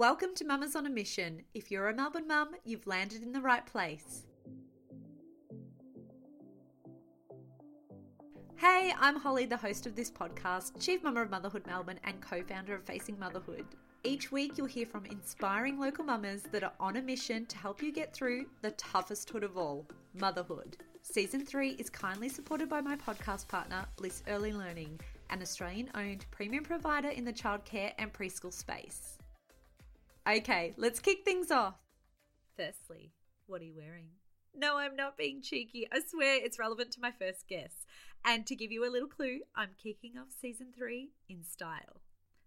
Welcome to Mamas on a Mission. If you're a Melbourne mum, you've landed in the right place. Hey, I'm Holly, the host of this podcast, Chief Mama of Motherhood Melbourne, and co founder of Facing Motherhood. Each week, you'll hear from inspiring local mamas that are on a mission to help you get through the toughest hood of all motherhood. Season 3 is kindly supported by my podcast partner, Bliss Early Learning, an Australian owned premium provider in the childcare and preschool space. Okay, let's kick things off. Firstly, what are you wearing? No, I'm not being cheeky. I swear it's relevant to my first guess. And to give you a little clue, I'm kicking off season three in style,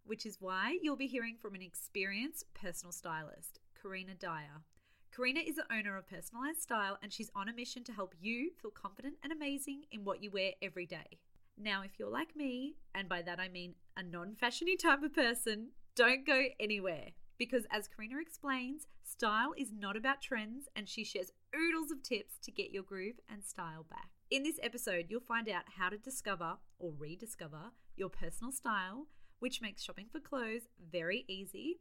which is why you'll be hearing from an experienced personal stylist, Karina Dyer. Karina is the owner of Personalized Style and she's on a mission to help you feel confident and amazing in what you wear every day. Now, if you're like me, and by that I mean a non fashiony type of person, don't go anywhere because, as Karina explains, style is not about trends and she shares oodles of tips to get your groove and style back. In this episode, you'll find out how to discover or rediscover your personal style, which makes shopping for clothes very easy,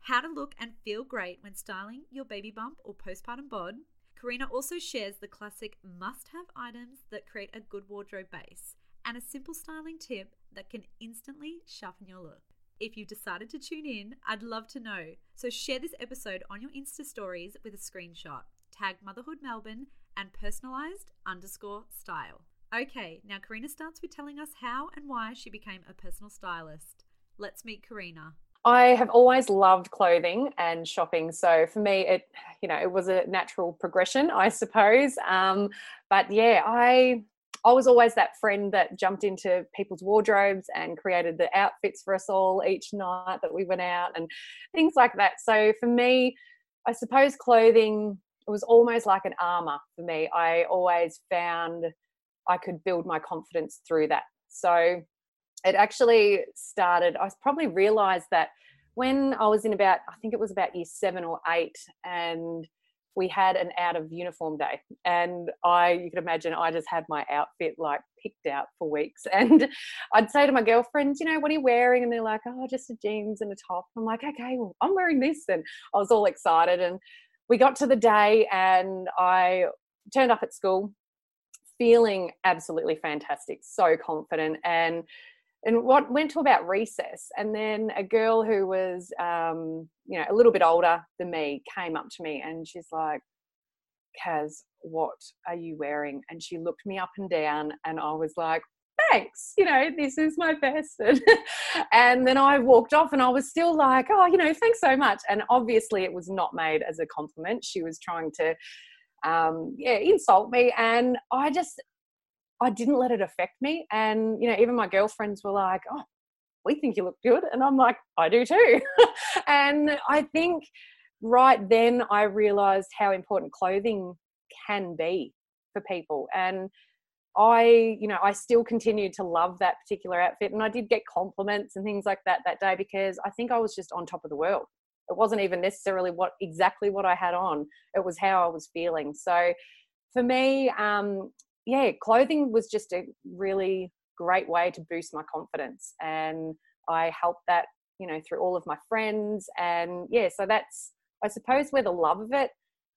how to look and feel great when styling your baby bump or postpartum bod. Karina also shares the classic must have items that create a good wardrobe base and a simple styling tip that can instantly sharpen your look. If you decided to tune in, I'd love to know. So share this episode on your Insta stories with a screenshot. Tag Motherhood Melbourne and personalized underscore style. Okay, now Karina starts with telling us how and why she became a personal stylist. Let's meet Karina. I have always loved clothing and shopping. So for me, it, you know, it was a natural progression, I suppose. Um, but yeah, I I was always that friend that jumped into people's wardrobes and created the outfits for us all each night that we went out and things like that. So for me, I suppose clothing was almost like an armor for me. I always found I could build my confidence through that. So it actually started, I probably realized that when I was in about, I think it was about year seven or eight, and we had an out of uniform day and i you can imagine i just had my outfit like picked out for weeks. And i'd say to my girlfriends you know what are you wearing? And they're like oh just a jeans and a top. I'm like okay well i'm wearing this. And i was all excited. And we got to the day and i turned up at school feeling absolutely fantastic so confident. And and what went to about recess and then a girl who was um, you know a little bit older than me came up to me and she's like kaz what are you wearing? And she looked me up and down and i was like thanks you know this is my best and then i walked off and i was still like oh you know thanks so much. And obviously it was not made as a compliment. She was trying to um, yeah insult me and i just I didn't let it affect me. And, you know, even my girlfriends were like, oh, we think you look good. And I'm like, I do too. and I think right then I realized how important clothing can be for people. And I, you know, I still continued to love that particular outfit. And I did get compliments and things like that that day because I think I was just on top of the world. It wasn't even necessarily what exactly what I had on, it was how I was feeling. So for me, um, yeah, clothing was just a really great way to boost my confidence. And I helped that, you know, through all of my friends. And yeah, so that's, I suppose, where the love of it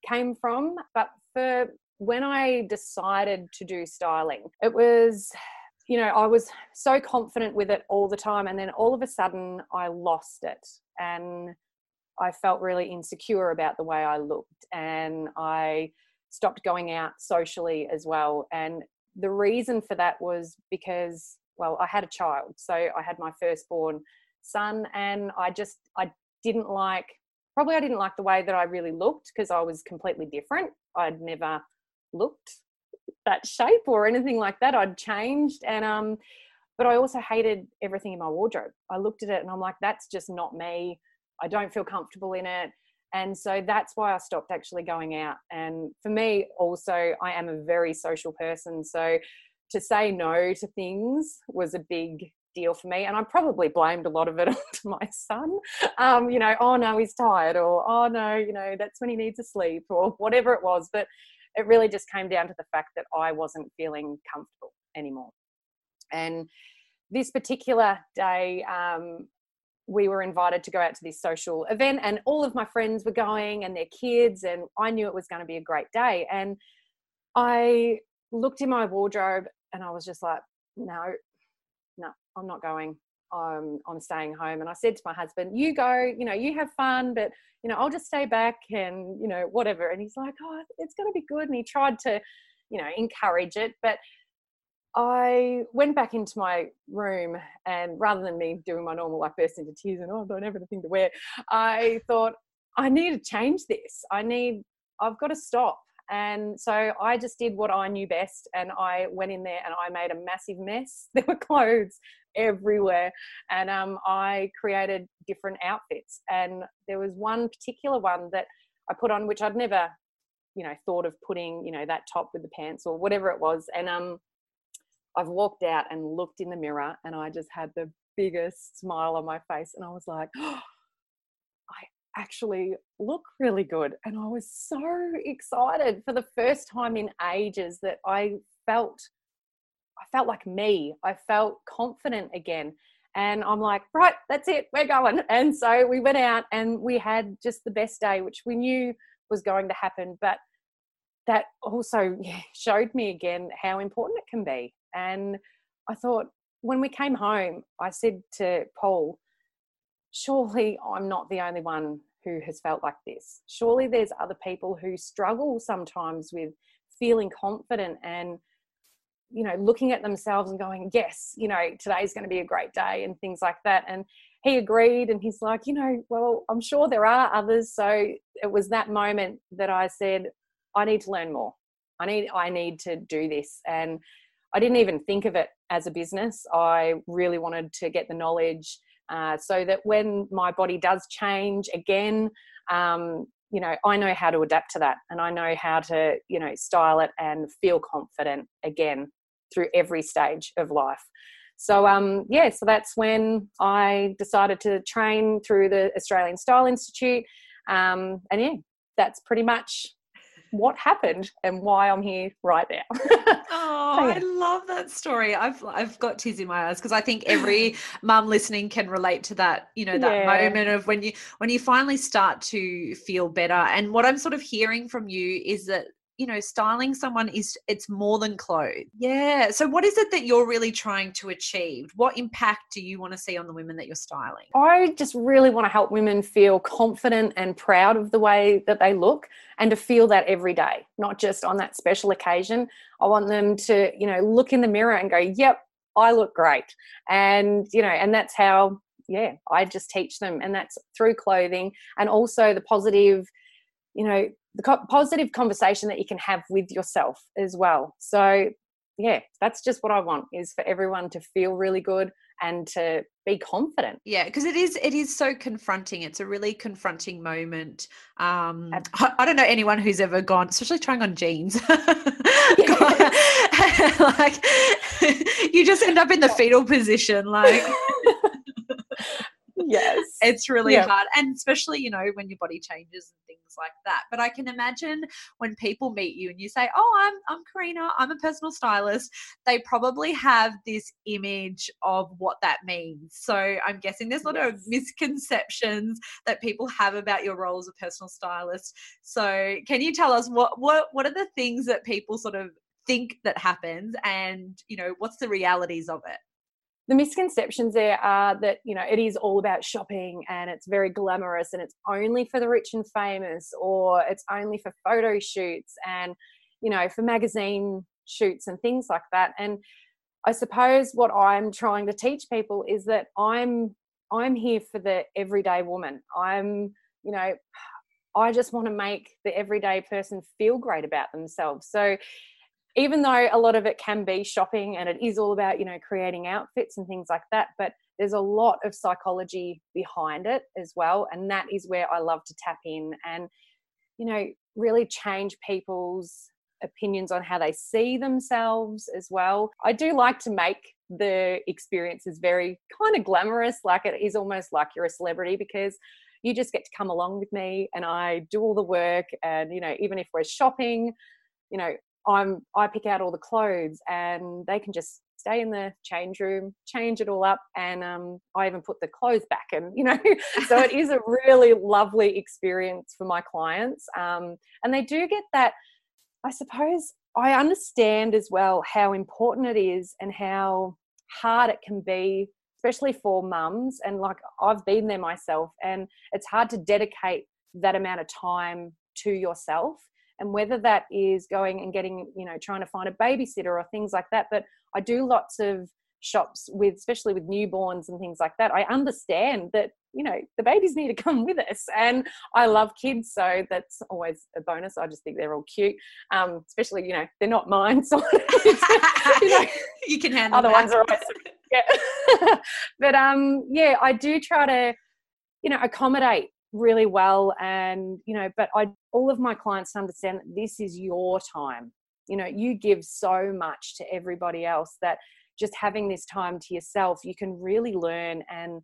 came from. But for when I decided to do styling, it was, you know, I was so confident with it all the time. And then all of a sudden, I lost it. And I felt really insecure about the way I looked. And I, stopped going out socially as well. And the reason for that was because, well, I had a child. So I had my firstborn son, and I just, I didn't like, probably I didn't like the way that I really looked because I was completely different. I'd never looked that shape or anything like that. I'd changed. And, um, but I also hated everything in my wardrobe. I looked at it and I'm like, that's just not me. I don't feel comfortable in it and so that's why I stopped actually going out. And for me, also, I am a very social person. So to say no to things was a big deal for me. And I probably blamed a lot of it onto my son. Um, you know, oh no, he's tired, or oh no, you know, that's when he needs to sleep, or whatever it was. But it really just came down to the fact that I wasn't feeling comfortable anymore. And this particular day, um, we were invited to go out to this social event and all of my friends were going and their kids and i knew it was going to be a great day. And i looked in my wardrobe and i was just like no no i'm not going. I'm, I'm staying home. And i said to my husband you go you know you have fun but you know i'll just stay back and you know whatever. And he's like oh it's going to be good. And he tried to you know encourage it but I went back into my room and rather than me doing my normal like burst into tears and oh I don't have anything to wear, I thought I need to change this. I need I've got to stop. And so I just did what I knew best and I went in there and I made a massive mess. There were clothes everywhere and um, I created different outfits. And there was one particular one that I put on which I'd never, you know, thought of putting, you know, that top with the pants or whatever it was. And um I've walked out and looked in the mirror and I just had the biggest smile on my face and I was like, oh, I actually look really good. And I was so excited for the first time in ages that I felt I felt like me. I felt confident again. And I'm like, right, that's it, we're going. And so we went out and we had just the best day, which we knew was going to happen. But that also showed me again how important it can be. And I thought, when we came home, I said to Paul, surely I'm not the only one who has felt like this. Surely there's other people who struggle sometimes with feeling confident and you know looking at themselves and going yes you know today's going to be a great day and things like that. And he agreed and he's like you know well i'm sure there are others. So it was that moment that i said i need to learn more. I need i need to do this. And I didn't even think of it as a business. I really wanted to get the knowledge uh, so that when my body does change again, um, you know, I know how to adapt to that and I know how to, you know, style it and feel confident again through every stage of life. So, um, yeah, so that's when I decided to train through the Australian Style Institute. Um, and yeah, that's pretty much what happened and why I'm here right now. oh, so, yeah. I love that story. I've I've got tears in my eyes because I think every mum listening can relate to that, you know, that yeah. moment of when you when you finally start to feel better. And what I'm sort of hearing from you is that you know styling someone is it's more than clothes. Yeah. So what is it that you're really trying to achieve? What impact do you want to see on the women that you're styling? I just really want to help women feel confident and proud of the way that they look and to feel that every day not just on that special occasion. I want them to you know look in the mirror and go yep i look great. And you know and that's how yeah i just teach them and that's through clothing and also the positive you know the co- positive conversation that you can have with yourself as well. So yeah that's just what i want is for everyone to feel really good and to be confident. Yeah because it is it is so confronting. It's a really confronting moment. Um I, I, don't know anyone who's ever gone especially trying on jeans. Like you just end up in the fetal position like yes. It's really yeah. hard and especially you know when your body changes and things like that. But i can imagine when people meet you and you say oh i'm i'm karina i'm a personal stylist they probably have this image of what that means. So i'm guessing there's a lot yes. of misconceptions that people have about your role as a personal stylist. So can you tell us what what what are the things that people sort of think that happens and you know what's the realities of it the misconceptions there are that you know it is all about shopping and it's very glamorous and it's only for the rich and famous or it's only for photo shoots and you know for magazine shoots and things like that. And i suppose what i'm trying to teach people is that i'm i'm here for the everyday woman. I'm you know i just want to make the everyday person feel great about themselves. So even though a lot of it can be shopping and it is all about you know creating outfits and things like that but there's a lot of psychology behind it as well and that is where i love to tap in and you know really change people's opinions on how they see themselves as well. I do like to make the experiences very kind of glamorous like it is almost like you're a celebrity because you just get to come along with me and i do all the work and you know even if we're shopping you know I'm I pick out all the clothes and they can just stay in the change room, change it all up, and um, I even put the clothes back. And you know, so it is a really lovely experience for my clients, um, and they do get that. I suppose I understand as well how important it is and how hard it can be especially for mums and like I've been there myself and it's hard to dedicate that amount of time to yourself and whether that is going and getting you know trying to find a babysitter or things like that but I do lots of shops with especially with newborns and things like that I understand that you know the babies need to come with us and i love kids so that's always a bonus i just think they're all cute um, especially you know they're not mine so you, know, you can handle other that. ones are always yeah. but um yeah i do try to you know accommodate really well and you know but i all of my clients understand that this is your time. You know you give so much to everybody else that just having this time to yourself you can really learn and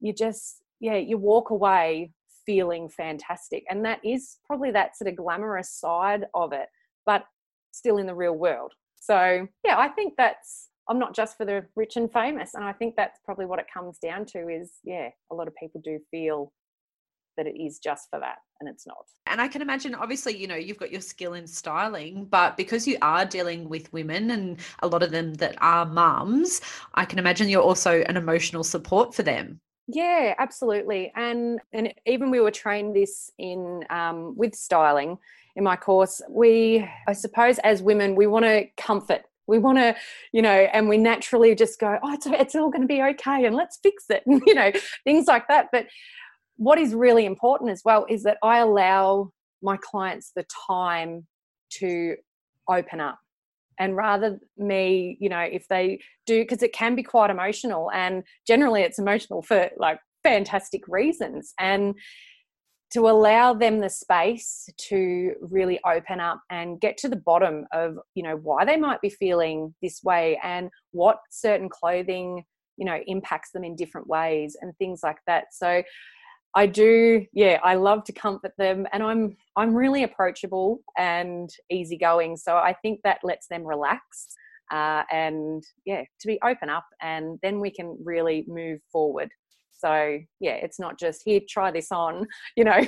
you just yeah you walk away feeling fantastic. And that is probably that sort of glamorous side of it but still in the real world. So yeah i think that's i'm not just for the rich and famous and i think that's probably what it comes down to is yeah a lot of people do feel that it is just for that and it's not and i can imagine obviously you know you've got your skill in styling but because you are dealing with women and a lot of them that are mums i can imagine you're also an emotional support for them yeah, absolutely. And and even we were trained this in um, with styling in my course. We, I suppose, as women, we want to comfort. We want to, you know, and we naturally just go, oh, it's it's all going to be okay, and let's fix it, and you know, things like that. But what is really important as well is that I allow my clients the time to open up. And rather me you know if they do because it can be quite emotional and generally it's emotional for like fantastic reasons. And to allow them the space to really open up and get to the bottom of you know why they might be feeling this way and what certain clothing you know impacts them in different ways and things like that. So I do, yeah, I love to comfort them and I'm I'm really approachable and easygoing. So I think that lets them relax uh, and yeah, to be open up and then we can really move forward. So yeah, it's not just here, try this on, you know.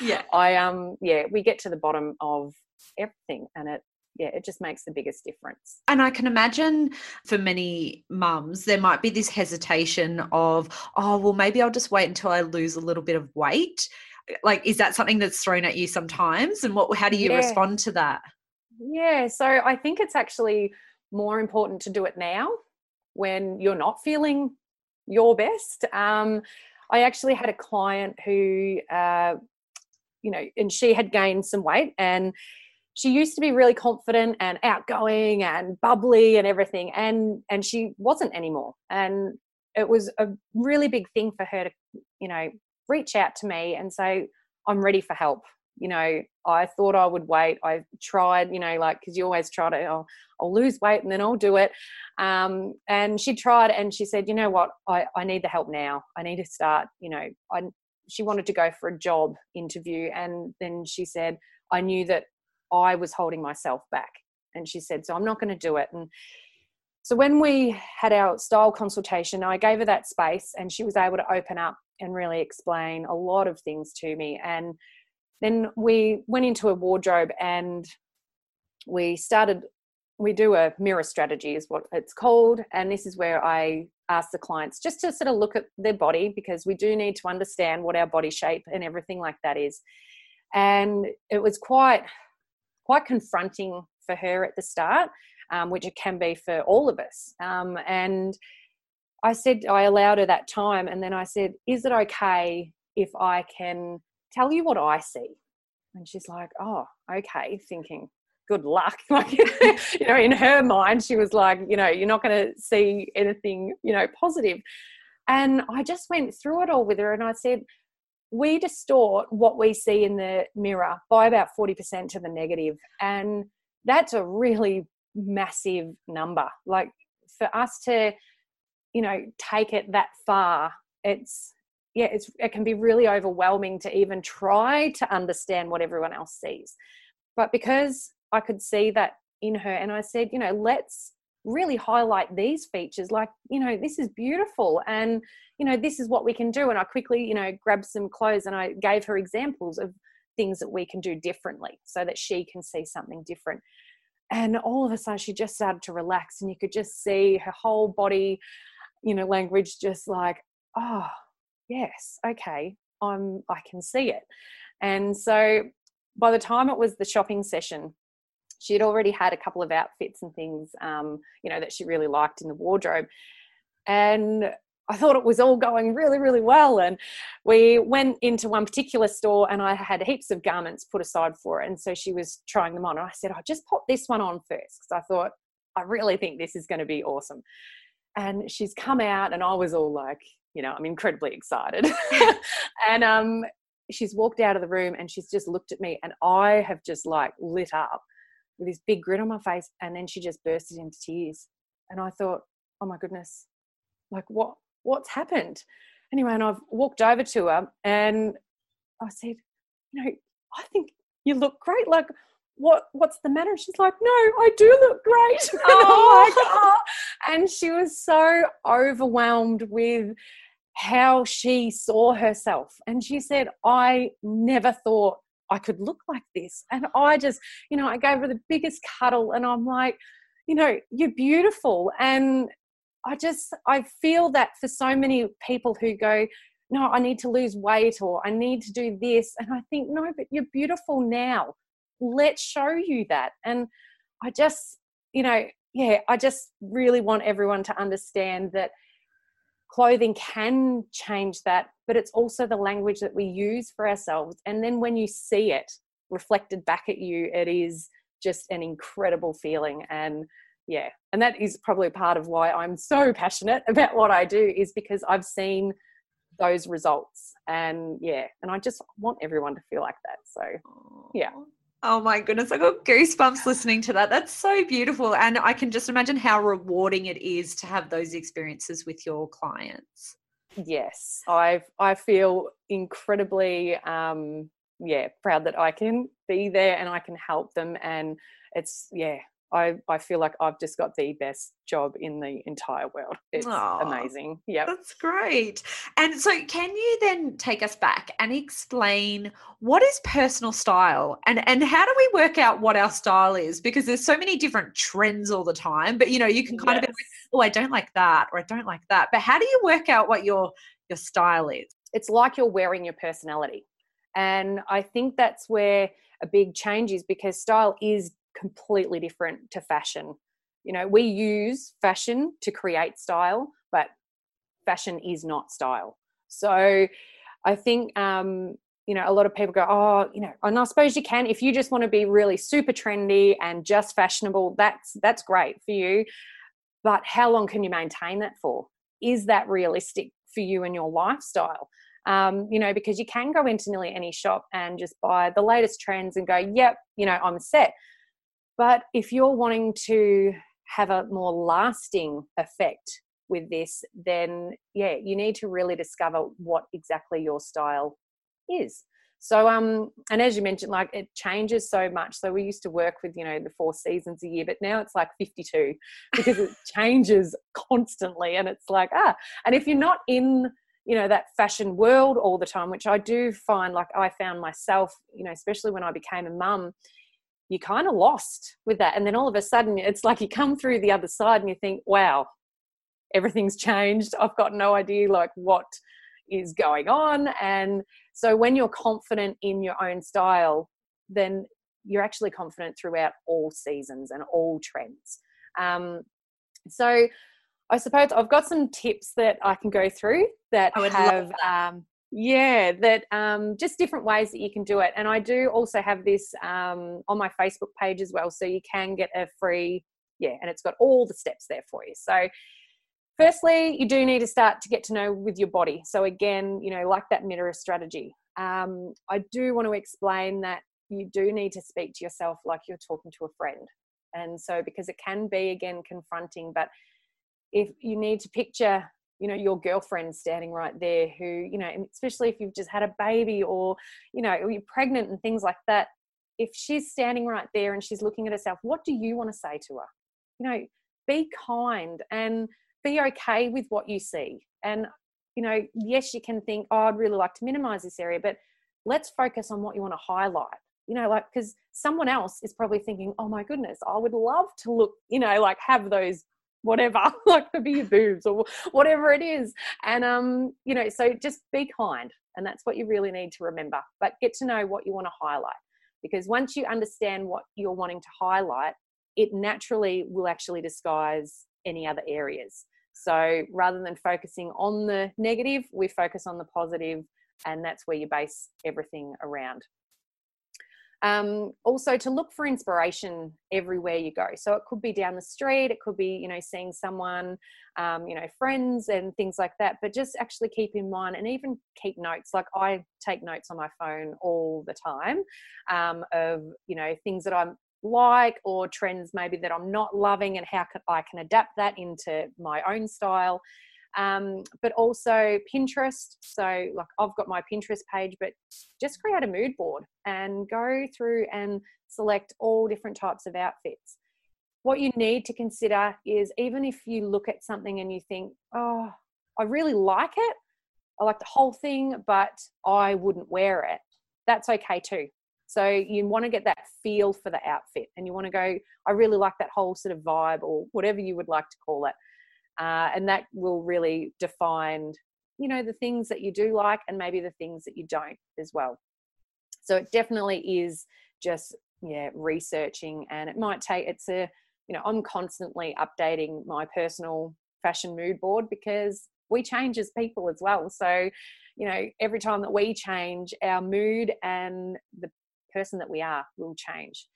Yeah. I um yeah, we get to the bottom of everything and it yeah, it just makes the biggest difference. And I can imagine for many mums, there might be this hesitation of, oh, well, maybe I'll just wait until I lose a little bit of weight. Like, is that something that's thrown at you sometimes? And what, how do you yeah. respond to that? Yeah, so I think it's actually more important to do it now when you're not feeling your best. Um, I actually had a client who, uh, you know, and she had gained some weight and she used to be really confident and outgoing and bubbly and everything and and she wasn't anymore. And it was a really big thing for her to you know reach out to me and say i'm ready for help. You know i thought i would wait. I tried you know like because you always try to oh, i'll lose weight and then i'll do it. Um, and she tried and she said you know what? I, I need the help now. I need to start you know i she wanted to go for a job interview and then she said i knew that I was holding myself back. And she said, So I'm not going to do it. And so when we had our style consultation, I gave her that space and she was able to open up and really explain a lot of things to me. And then we went into a wardrobe and we started we do a mirror strategy is what it's called and this is where i ask the clients just to sort of look at their body because we do need to understand what our body shape and everything like that is and it was quite quite confronting for her at the start, um, which it can be for all of us. Um, and I said, I allowed her that time. And then I said, Is it okay if I can tell you what I see? And she's like, Oh, okay, thinking, good luck. Like, you know, in her mind, she was like, you know, you're not going to see anything, you know, positive. And I just went through it all with her and I said, we distort what we see in the mirror by about 40% to the negative and that's a really massive number. Like for us to you know take it that far it's yeah it's it can be really overwhelming to even try to understand what everyone else sees. But because i could see that in her and i said you know let's really highlight these features like you know this is beautiful and you know this is what we can do. And i quickly you know grabbed some clothes and i gave her examples of things that we can do differently so that she can see something different. And all of a sudden she just started to relax and you could just see her whole body you know language just like oh yes okay i'm i can see it. And so by the time it was the shopping session she had already had a couple of outfits and things um, you know that she really liked in the wardrobe and I thought it was all going really, really well. And we went into one particular store and I had heaps of garments put aside for her. And so she was trying them on. And I said, I oh, just pop this one on first because I thought, I really think this is going to be awesome. And she's come out and I was all like, you know, I'm incredibly excited. and um, she's walked out of the room and she's just looked at me and I have just like lit up with this big grin on my face. And then she just bursted into tears. And I thought, oh my goodness, like what what's happened? Anyway, and I've walked over to her and I said, you know, I think you look great. Like, what what's the matter? She's like, no, I do look great. Oh. like, oh. And she was so overwhelmed with how she saw herself. And she said, I never thought I could look like this. And I just, you know, I gave her the biggest cuddle and I'm like, you know, you're beautiful. And I just, I feel that for so many people who go, no, I need to lose weight or I need to do this. And I think, no, but you're beautiful now. Let's show you that. And I just, you know, yeah, I just really want everyone to understand that clothing can change that, but it's also the language that we use for ourselves. And then when you see it reflected back at you, it is just an incredible feeling. And yeah, and that is probably part of why I'm so passionate about what I do, is because I've seen those results. And yeah, and I just want everyone to feel like that. So yeah. Oh my goodness, I got goosebumps listening to that. That's so beautiful. And I can just imagine how rewarding it is to have those experiences with your clients. Yes. I I feel incredibly um yeah, proud that I can be there and I can help them and it's yeah, I, I feel like I've just got the best job in the entire world. It's Aww, amazing. Yeah. That's great. And so can you then take us back and explain what is personal style and and how do we work out what our style is because there's so many different trends all the time but you know you can kind yes. of be like, oh I don't like that or I don't like that. But how do you work out what your your style is? It's like you're wearing your personality. And I think that's where a big change is because style is completely different to fashion. You know, we use fashion to create style, but fashion is not style. So I think, um, you know, a lot of people go, oh, you know, and I suppose you can if you just want to be really super trendy and just fashionable. That's that's great for you, but how long can you maintain that for? Is that realistic for you and your lifestyle? Um, you know, because you can go into nearly any shop and just buy the latest trends and go, yep, you know, I'm set. But if you're wanting to have a more lasting effect with this, then yeah, you need to really discover what exactly your style is. So, um, and as you mentioned, like it changes so much. So we used to work with, you know, the four seasons a year, but now it's like 52 because it changes constantly. And it's like, ah, and if you're not in, you know, that fashion world all the time, which I do find like I found myself, you know, especially when I became a mum, you're kind of lost with that. And then all of a sudden, it's like you come through the other side and you think, wow, everything's changed. I've got no idea like what is going on. And so when you're confident in your own style, then you're actually confident throughout all seasons and all trends. Um, so I suppose I've got some tips that I can go through that have um, yeah that um, just different ways that you can do it and i do also have this um, on my facebook page as well so you can get a free yeah and it's got all the steps there for you. So firstly you do need to start to get to know with your body. So again you know like that mirror strategy um, i do want to explain that you do need to speak to yourself like you're talking to a friend and so because it can be again confronting but if you need to picture you know your girlfriend standing right there who you know especially if you've just had a baby or you know you're pregnant and things like that if she's standing right there and she's looking at herself what do you want to say to her you know be kind and be okay with what you see. And, you know, yes, you can think, oh, I'd really like to minimize this area, but let's focus on what you want to highlight. You know, like, because someone else is probably thinking, oh my goodness, I would love to look, you know, like have those whatever like could be your boobs or whatever it is. And um you know so just be kind and that's what you really need to remember. But get to know what you want to highlight because once you understand what you're wanting to highlight it naturally will actually disguise any other areas. So rather than focusing on the negative we focus on the positive and that's where you base everything around um, also to look for inspiration everywhere you go. So it could be down the street it could be you know seeing someone um, you know friends and things like that but just actually keep in mind and even keep notes like i take notes on my phone all the time um, of you know things that i'm like or trends maybe that i'm not loving and how i can adapt that into my own style um, but also Pinterest. So, like, I've got my Pinterest page, but just create a mood board and go through and select all different types of outfits. What you need to consider is even if you look at something and you think, oh, I really like it, I like the whole thing, but I wouldn't wear it, that's okay too. So you want to get that feel for the outfit and you want to go, I really like that whole sort of vibe or whatever you would like to call it uh, and that will really define you know the things that you do like and maybe the things that you don't as well. So it definitely is just yeah researching and it might take it's a you know i'm constantly updating my personal fashion mood board because we change as people as well. So you know every time that we change our mood and the person that we are will change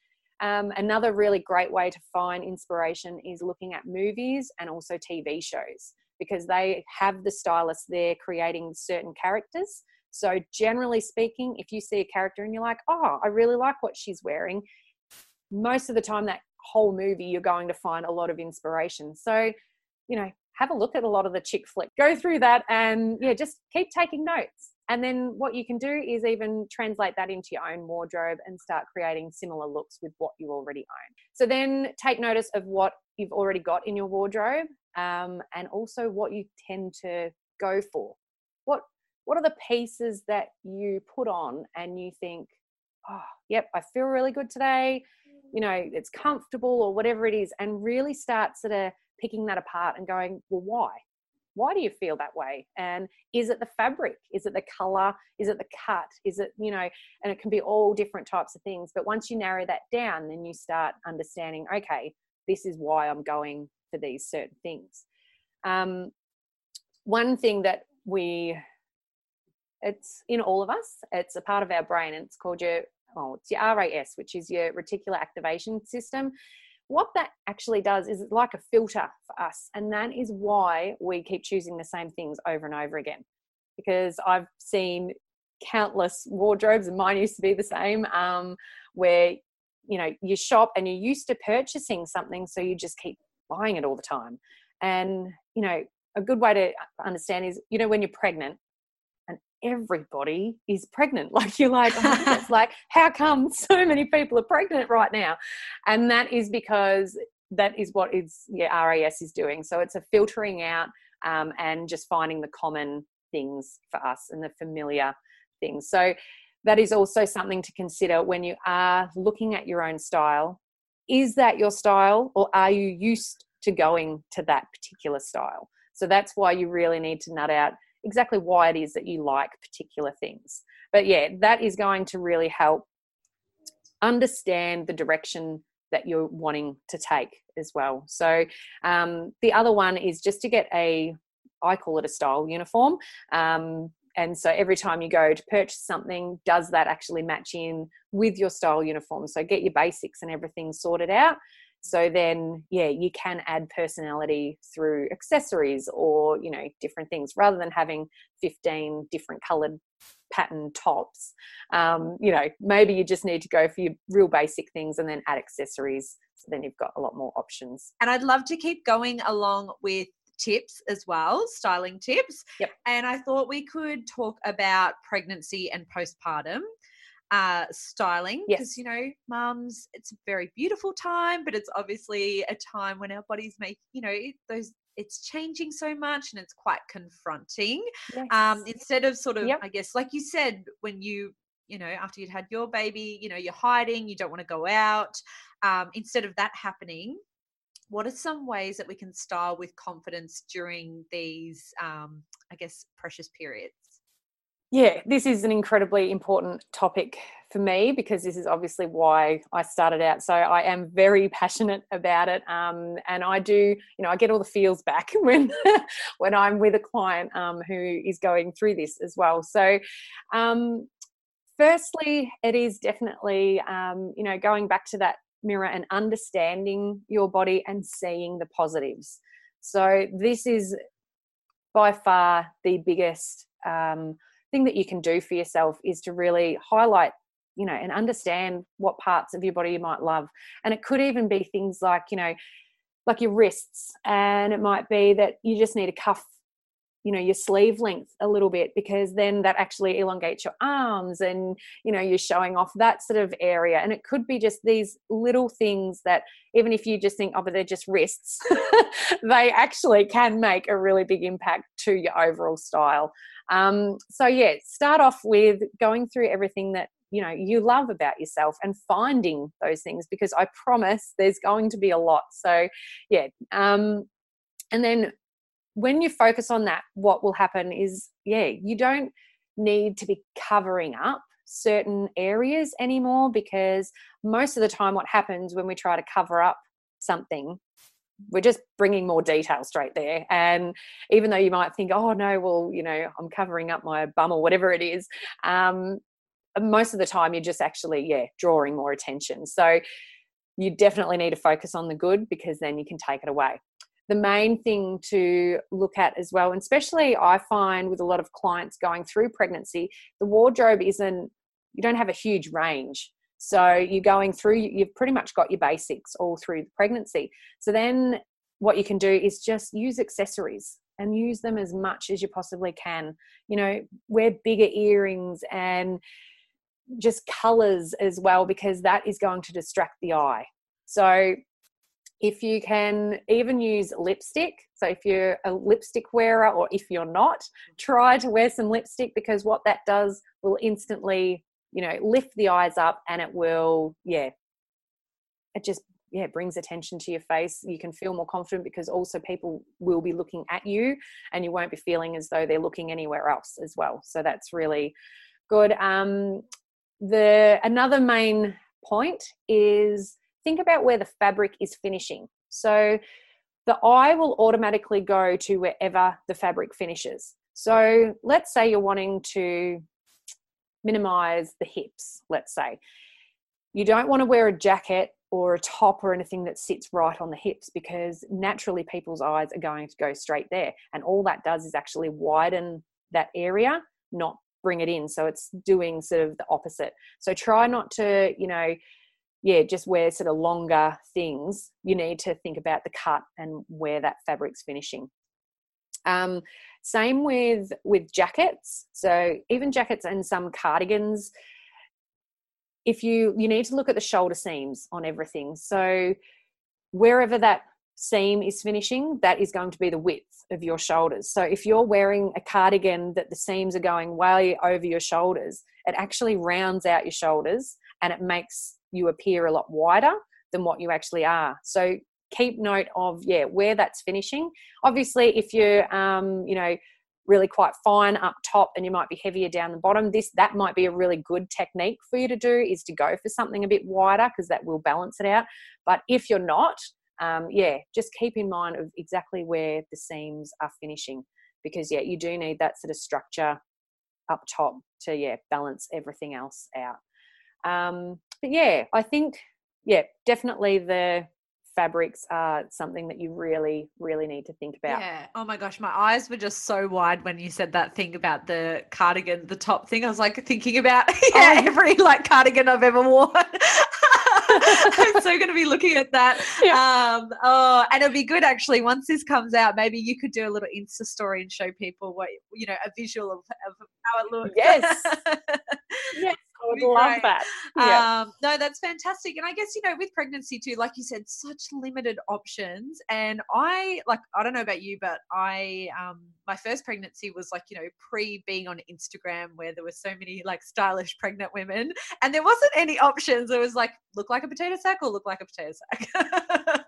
um, another really great way to find inspiration is looking at movies and also TV shows because they have the stylists there creating certain characters. So, generally speaking, if you see a character and you're like, oh, I really like what she's wearing, most of the time, that whole movie, you're going to find a lot of inspiration. So, you know, have a look at a lot of the chick flick, go through that, and yeah, just keep taking notes. And then what you can do is even translate that into your own wardrobe and start creating similar looks with what you already own. So then take notice of what you've already got in your wardrobe um, and also what you tend to go for. What what are the pieces that you put on and you think, oh, yep, I feel really good today. You know, it's comfortable or whatever it is, and really start sort of picking that apart and going, well, why? Why do you feel that way? And is it the fabric? Is it the color? Is it the cut? Is it you know and it can be all different types of things but once you narrow that down then you start understanding okay this is why i'm going for these certain things. Um, one thing that we it's in all of us it's a part of our brain and it's called your oh it's your ras which is your reticular activation system what that actually does is it's like a filter for us. And that is why we keep choosing the same things over and over again. Because I've seen countless wardrobes, and mine used to be the same, um, where you know you shop and you're used to purchasing something, so you just keep buying it all the time. And you know, a good way to understand is you know when you're pregnant everybody is pregnant. Like you're like, oh, it's like, how come so many people are pregnant right now? And that is because that is what is yeah, RAS is doing. So it's a filtering out um, and just finding the common things for us and the familiar things. So that is also something to consider when you are looking at your own style. Is that your style, or are you used to going to that particular style? So that's why you really need to nut out exactly why it is that you like particular things. But yeah, that is going to really help understand the direction that you're wanting to take as well. So um, the other one is just to get a, I call it a style uniform. Um, and so every time you go to purchase something, does that actually match in with your style uniform? So get your basics and everything sorted out so then yeah you can add personality through accessories or you know different things rather than having 15 different colored pattern tops. Um, you know maybe you just need to go for your real basic things and then add accessories so then you've got a lot more options. And i'd love to keep going along with tips as well styling tips. Yep. and i thought we could talk about pregnancy and postpartum uh, styling because Yes. you know mums it's a very beautiful time but it's obviously a time when our bodies make you know those it's changing so much and it's quite confronting um instead of sort of Yep. i guess like you said when you you know after you'd had your baby you know you're hiding you don't want to go out um instead of that happening what are some ways that we can style with confidence during these um i guess precious periods Yeah, this is an incredibly important topic for me because this is obviously why I started out. So I am very passionate about it, um, and I do, you know, I get all the feels back when when I'm with a client um, who is going through this as well. So, um, firstly, it is definitely, um, you know, going back to that mirror and understanding your body and seeing the positives. So this is by far the biggest. Um, thing that you can do for yourself is to really highlight you know and understand what parts of your body you might love. And it could even be things like you know like your wrists and it might be that you just need to cuff you know your sleeve length a little bit because then that actually elongates your arms and you know you're showing off that sort of area. And it could be just these little things that even if you just think oh but they're just wrists they actually can make a really big impact to your overall style um, so yeah start off with going through everything that you know you love about yourself and finding those things because i promise there's going to be a lot. So yeah um, and then when you focus on that what will happen is yeah you don't need to be covering up certain areas anymore because most of the time what happens when we try to cover up something we're just bringing more detail straight there. And even though you might think oh no well you know i'm covering up my bum or whatever it is um, most of the time you're just actually yeah drawing more attention. So you definitely need to focus on the good because then you can take it away. The main thing to look at as well, and especially I find with a lot of clients going through pregnancy, the wardrobe isn't, you don't have a huge range. So you're going through, you've pretty much got your basics all through the pregnancy. So then what you can do is just use accessories and use them as much as you possibly can. You know, wear bigger earrings and just colors as well, because that is going to distract the eye. So if you can even use lipstick so if you're a lipstick wearer or if you're not try to wear some lipstick because what that does will instantly you know lift the eyes up and it will yeah it just yeah brings attention to your face you can feel more confident because also people will be looking at you and you won't be feeling as though they're looking anywhere else as well so that's really good um the another main point is think about where the fabric is finishing. So the eye will automatically go to wherever the fabric finishes. So let's say you're wanting to minimize the hips, let's say. You don't want to wear a jacket or a top or anything that sits right on the hips because naturally people's eyes are going to go straight there. And all that does is actually widen that area, not bring it in. So it's doing sort of the opposite. So try not to, you know, yeah, just wear sort of longer things, you need to think about the cut and where that fabric's finishing. Um, same with with jackets. So even jackets and some cardigans, if you you need to look at the shoulder seams on everything. So wherever that seam is finishing, that is going to be the width of your shoulders. So if you're wearing a cardigan that the seams are going way over your shoulders, it actually rounds out your shoulders and it makes you appear a lot wider than what you actually are. So keep note of yeah where that's finishing. Obviously, if you're um, you know really quite fine up top and you might be heavier down the bottom this that might be a really good technique for you to do is to go for something a bit wider because that will balance it out but if you're not um, yeah just keep in mind of exactly where the seams are finishing because yeah you do need that sort of structure up top to yeah balance everything else out um, but yeah, I think yeah, definitely the fabrics are something that you really, really need to think about. Yeah. Oh my gosh, my eyes were just so wide when you said that thing about the cardigan, the top thing. I was like thinking about yeah, Oh. every like cardigan I've ever worn. I'm so going to be looking at that. Um, oh, and it'll be good actually once this comes out. Maybe you could do a little Insta story and show people what you know, a visual of, of how it looks. Yes. Yes, would love great. that. Yeah. Um, no, that's fantastic. And I guess, you know, with pregnancy too, like you said, such limited options. And I, like, I don't know about you, but I, um, my first pregnancy was like, you know, pre being on Instagram where there were so many like stylish pregnant women and there wasn't any options. It was like, look like a potato sack or look like a potato sack.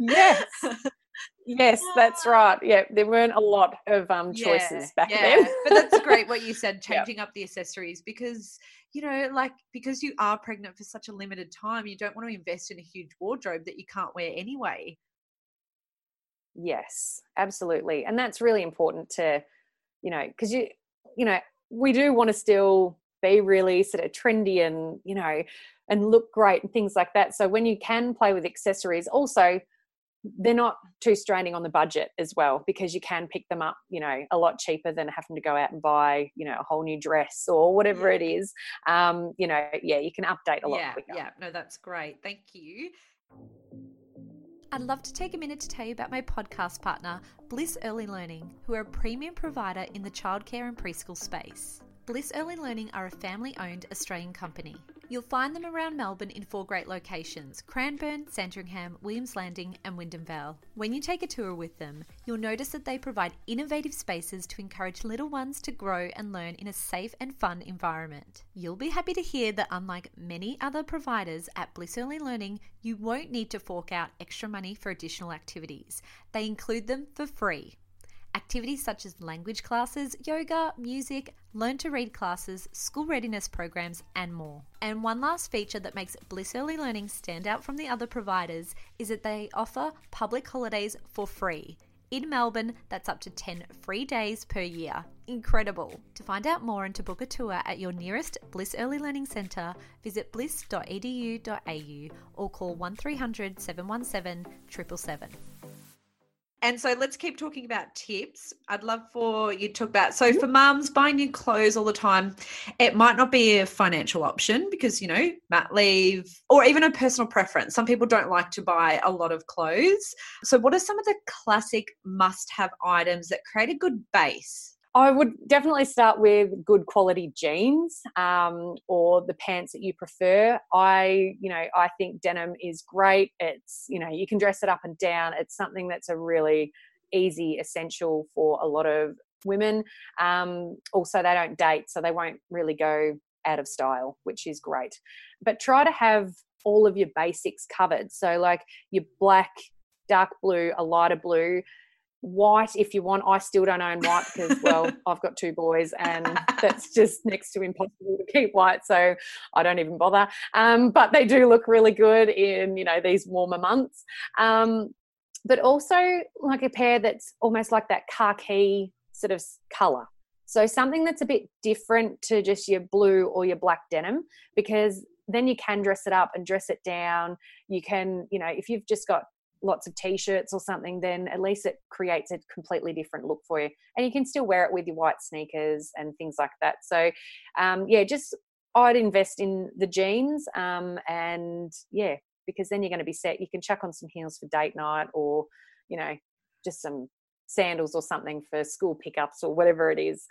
yes. Yes, that's right. Yeah, there weren't a lot of um, choices yeah, back yeah. then. but that's great what you said, changing up the accessories because you know, like because you are pregnant for such a limited time, you don't want to invest in a huge wardrobe that you can't wear anyway. Yes, absolutely, and that's really important to, you know, because you, you know, we do want to still be really sort of trendy and you know and look great and things like that so when you can play with accessories also they're not too straining on the budget as well because you can pick them up you know a lot cheaper than having to go out and buy you know a whole new dress or whatever yeah. it is um you know yeah you can update a lot yeah quicker. yeah no that's great thank you I'd love to take a minute to tell you about my podcast partner, Bliss Early Learning, who are a premium provider in the childcare and preschool space. Bliss Early Learning are a family owned Australian company. You'll find them around Melbourne in four great locations Cranbourne, Sandringham, Williams Landing, and Wyndham Vale. When you take a tour with them, you'll notice that they provide innovative spaces to encourage little ones to grow and learn in a safe and fun environment. You'll be happy to hear that, unlike many other providers at Bliss Early Learning, you won't need to fork out extra money for additional activities. They include them for free. Activities such as language classes, yoga, music, learn to read classes, school readiness programs, and more. And one last feature that makes Bliss Early Learning stand out from the other providers is that they offer public holidays for free. In Melbourne, that's up to 10 free days per year. Incredible! To find out more and to book a tour at your nearest Bliss Early Learning Centre, visit bliss.edu.au or call 1300 717 777. And so let's keep talking about tips. I'd love for you to talk about so mm-hmm. for mums buying new clothes all the time, it might not be a financial option because you know, mat leave or even a personal preference. Some people don't like to buy a lot of clothes. So what are some of the classic must-have items that create a good base? I would definitely start with good quality jeans um, or the pants that you prefer. I, you know, I think denim is great. It's, you know, you can dress it up and down. It's something that's a really easy essential for a lot of women. Um, also, they don't date, so they won't really go out of style, which is great. But try to have all of your basics covered. So, like your black, dark blue, a lighter blue, white if you want. I still don't own white because, well, I've got two boys and that's just next to impossible to keep white. So I don't even bother. Um, but they do look really good in, you know, these warmer months. Um, but also like a pair that's almost like that khaki sort of color. So something that's a bit different to just your blue or your black denim because then you can dress it up and dress it down. You can, you know, if you've just got lots of t-shirts or something then at least it creates a completely different look for you. And you can still wear it with your white sneakers and things like that. So um, yeah just i'd invest in the jeans um, and yeah because then you're going to be set you can chuck on some heels for date night or you know just some sandals or something for school pickups or whatever it is.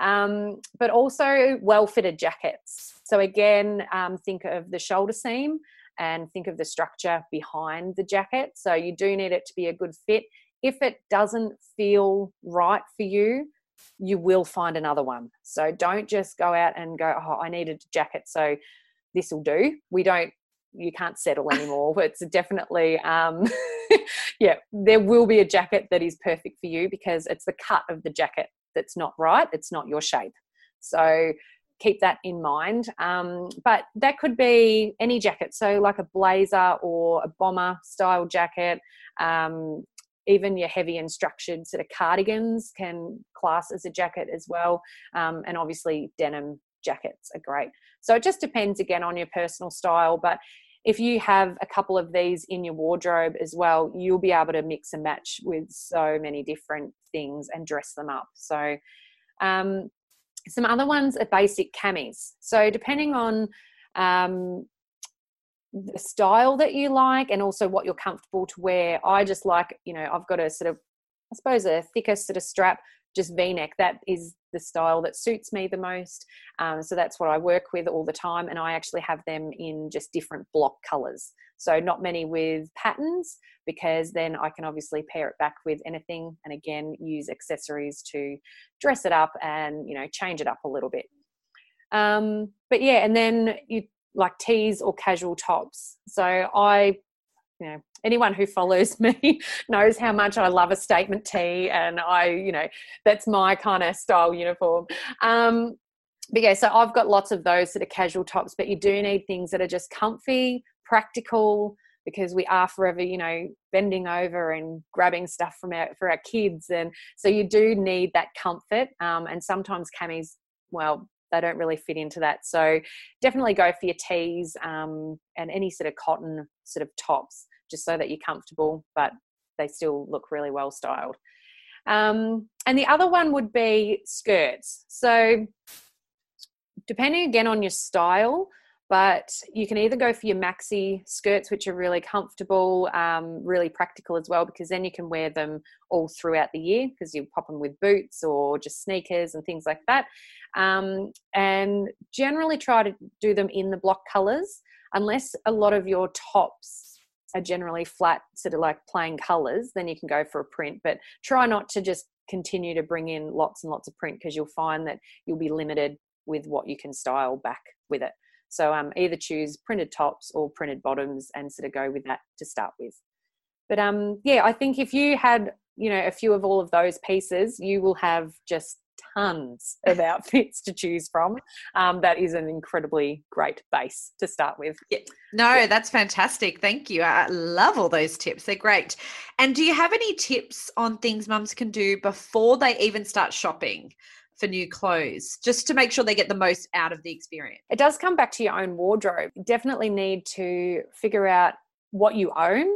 Um, but also well fitted jackets. So again um, think of the shoulder seam and think of the structure behind the jacket. So you do need it to be a good fit. If it doesn't feel right for you, you will find another one. So don't just go out and go, oh, I needed a jacket, so this will do. We don't, you can't settle anymore. it's definitely, um, yeah, there will be a jacket that is perfect for you because it's the cut of the jacket that's not right. It's not your shape. So keep that in mind. Um, but that could be any jacket, so like a blazer or a bomber style jacket. Um, even your heavy and structured sort of cardigans can class as a jacket as well. Um, and obviously, denim jackets are great. So it just depends again on your personal style. But if you have a couple of these in your wardrobe as well, you'll be able to mix and match with so many different things and dress them up. So, um, some other ones are basic camis. So depending on um, the style that you like and also what you're comfortable to wear, I just like, you know, I've got a sort of, I suppose, a thicker sort of strap just v-neck. That is the style that suits me the most. Um, so that's what i work with all the time and i actually have them in just different block colors so not many with patterns because then i can obviously pair it back with anything and again use accessories to dress it up and you know change it up a little bit um, but yeah and then you like tees or casual tops so i you know anyone who follows me knows how much I love a statement tee, and I, you know, that's my kind of style uniform. Um, but yeah, so I've got lots of those sort of casual tops, but you do need things that are just comfy, practical, because we are forever, you know, bending over and grabbing stuff from our for our kids, and so you do need that comfort. Um, and sometimes camis, well, they don't really fit into that. So definitely go for your tees um, and any sort of cotton sort of tops just so that you're comfortable, but they still look really well styled. Um, and the other one would be skirts. So, depending again on your style, but you can either go for your maxi skirts, which are really comfortable, um, really practical as well, because then you can wear them all throughout the year because you pop them with boots or just sneakers and things like that. Um, and generally try to do them in the block colors, unless a lot of your tops are generally flat, sort of like plain colors, then you can go for a print. But try not to just continue to bring in lots and lots of print because you'll find that you'll be limited with what you can style back with it. So um, either choose printed tops or printed bottoms and sort of go with that to start with. But um, yeah, I think if you had you know a few of all of those pieces, you will have just tons of outfits to choose from. Um, that is an incredibly great base to start with. Yeah. No, yeah. that's fantastic. Thank you. I love all those tips. They're great. And do you have any tips on things mums can do before they even start shopping? For new clothes, just to make sure they get the most out of the experience. It does come back to your own wardrobe. You definitely need to figure out what you own.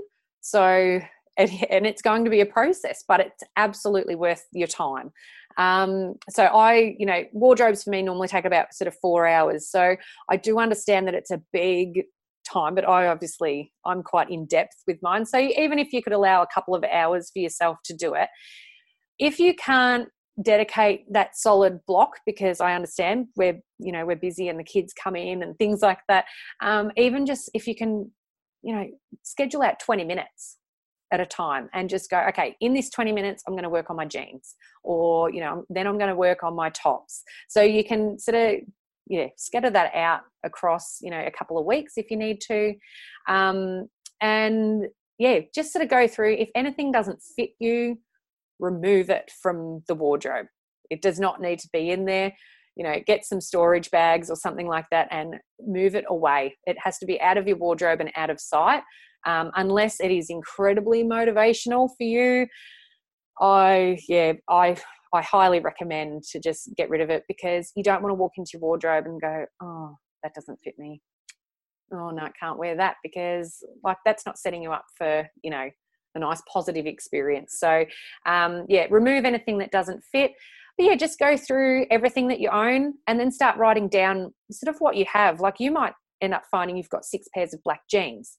So and, it's going to be a process, but it's absolutely worth your time. Um, so I, you know, wardrobes for me normally take about sort of four hours. So I do understand that it's a big time, but I obviously I'm quite in depth with mine. So even if you could allow a couple of hours for yourself to do it, if you can't dedicate that solid block because I understand we're you know we're busy and the kids come in and things like that. Um, even just if you can, you know, schedule out 20 minutes at a time and just go okay in this 20 minutes i'm going to work on my jeans or you know then i'm going to work on my tops so you can sort of yeah scatter that out across you know a couple of weeks if you need to um, and yeah just sort of go through if anything doesn't fit you remove it from the wardrobe. It does not need to be in there. You know get some storage bags or something like that and move it away. It has to be out of your wardrobe and out of sight. Um, unless it is incredibly motivational for you i yeah i i highly recommend to just get rid of it because you don't want to walk into your wardrobe and go oh that doesn't fit me. Oh no i can't wear that because like that's not setting you up for you know a nice positive experience so um, yeah remove anything that doesn't fit but yeah just go through everything that you own and then start writing down sort of what you have like you might end up finding you've got six pairs of black jeans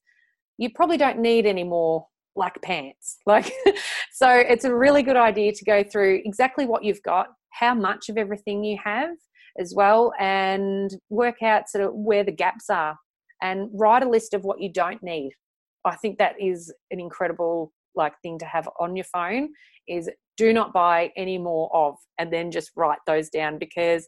you probably don't need any more black pants. Like, so it's a really good idea to go through exactly what you've got, how much of everything you have as well, and work out sort of where the gaps are and write a list of what you don't need. I think that is an incredible like thing to have on your phone is do not buy any more of and then just write those down because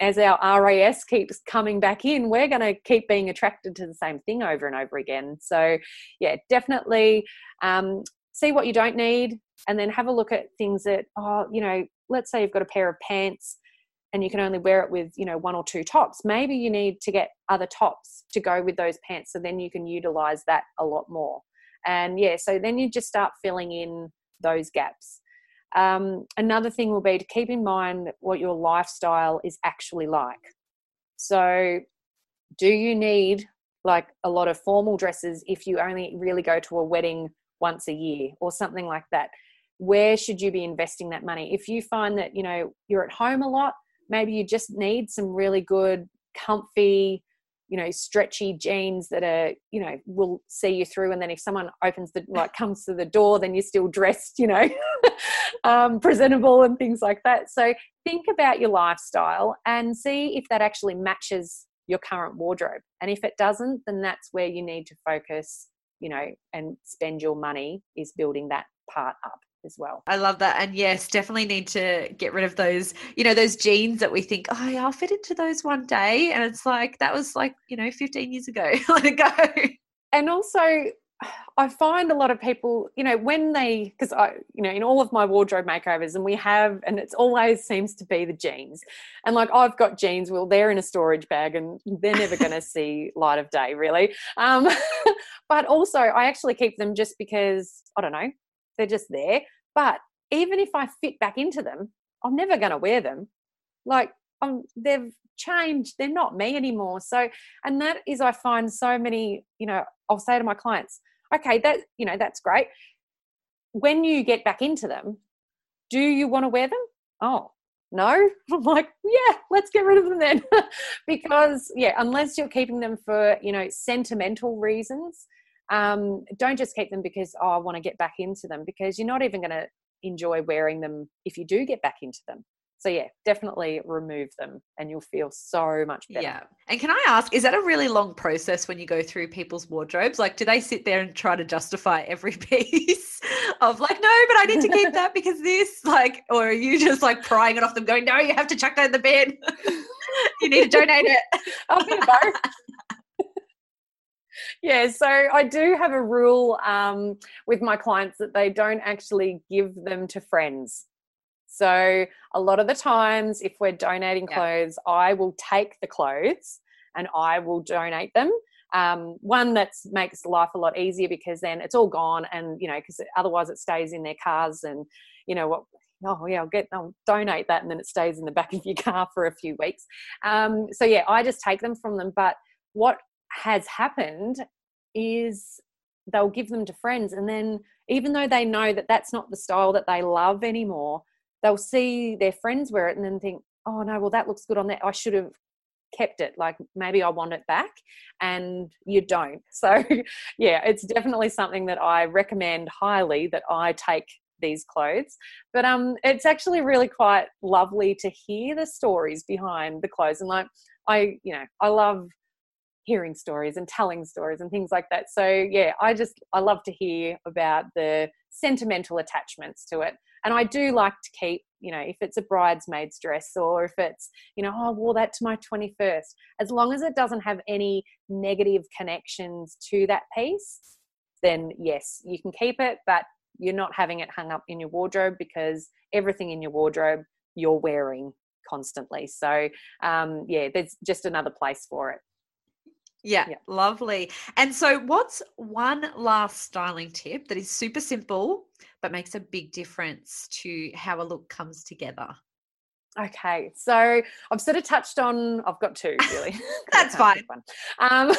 as our RAS keeps coming back in, we're going to keep being attracted to the same thing over and over again. So, yeah, definitely um, see what you don't need and then have a look at things that, oh, you know, let's say you've got a pair of pants and you can only wear it with, you know, one or two tops. Maybe you need to get other tops to go with those pants so then you can utilize that a lot more. And yeah, so then you just start filling in those gaps. Um, another thing will be to keep in mind what your lifestyle is actually like. So, do you need like a lot of formal dresses if you only really go to a wedding once a year or something like that? Where should you be investing that money? If you find that, you know, you're at home a lot, maybe you just need some really good, comfy, you know stretchy jeans that are you know will see you through. And then if someone opens the like comes to the door then you're still dressed you know um, presentable and things like that. So think about your lifestyle and see if that actually matches your current wardrobe. And if it doesn't then that's where you need to focus you know and spend your money is building that part up as well. I love that. And yes, definitely need to get rid of those, you know, those jeans that we think, oh, yeah, I'll fit into those one day. And it's like, that was like, you know, 15 years ago. Let it go. And also, I find a lot of people, you know, when they, because I, you know, in all of my wardrobe makeovers, and we have, and it's always seems to be the jeans. And like I've got jeans, well, they're in a storage bag and they're never going to see light of day, really. Um, but also, I actually keep them just because, I don't know, they're just there. But even if I fit back into them, I'm never going to wear them. Like I'm, they've changed. They're not me anymore. So, and that is, I find so many, you know, I'll say to my clients, okay, that, you know, that's great. When you get back into them, do you want to wear them? Oh, no. I'm like, yeah, let's get rid of them then. because, yeah, unless you're keeping them for, you know, sentimental reasons, um, don't just keep them because oh, I want to get back into them because you're not even going to enjoy wearing them if you do get back into them. So yeah, definitely remove them and you'll feel so much better. Yeah. And can I ask, is that a really long process when you go through people's wardrobes? Like do they sit there and try to justify every piece of like, no, but I need to keep that because this like or are you just like prying it off them going, No, you have to chuck that in the bin. you need to donate it. I'll be both yeah, so I do have a rule um, with my clients that they don't actually give them to friends. So a lot of the times, if we're donating clothes, yeah. I will take the clothes and I will donate them. Um, one that makes life a lot easier because then it's all gone, and you know, because otherwise it stays in their cars, and you know what. Oh yeah, I'll get I'll donate that, and then it stays in the back of your car for a few weeks. Um, so yeah, I just take them from them. But what has happened is they'll give them to friends and then even though they know that that's not the style that they love anymore they'll see their friends wear it and then think oh no well that looks good on that. I should have kept it. Like maybe i want it back. And you don't. So yeah it's definitely something that i recommend highly that i take these clothes. But um it's actually really quite lovely to hear the stories behind the clothes. And like i you know i love hearing stories and telling stories and things like that. So yeah, I just I love to hear about the sentimental attachments to it. And I do like to keep, you know, if it's a bridesmaid's dress or if it's, you know, oh, I wore that to my 21st, as long as it doesn't have any negative connections to that piece, then yes, you can keep it, but you're not having it hung up in your wardrobe because everything in your wardrobe you're wearing constantly. So, um, yeah, there's just another place for it. Yeah, yeah, lovely. And so, what's one last styling tip that is super simple but makes a big difference to how a look comes together? Okay, so I've sort of touched on. I've got two really. That's fine. Um,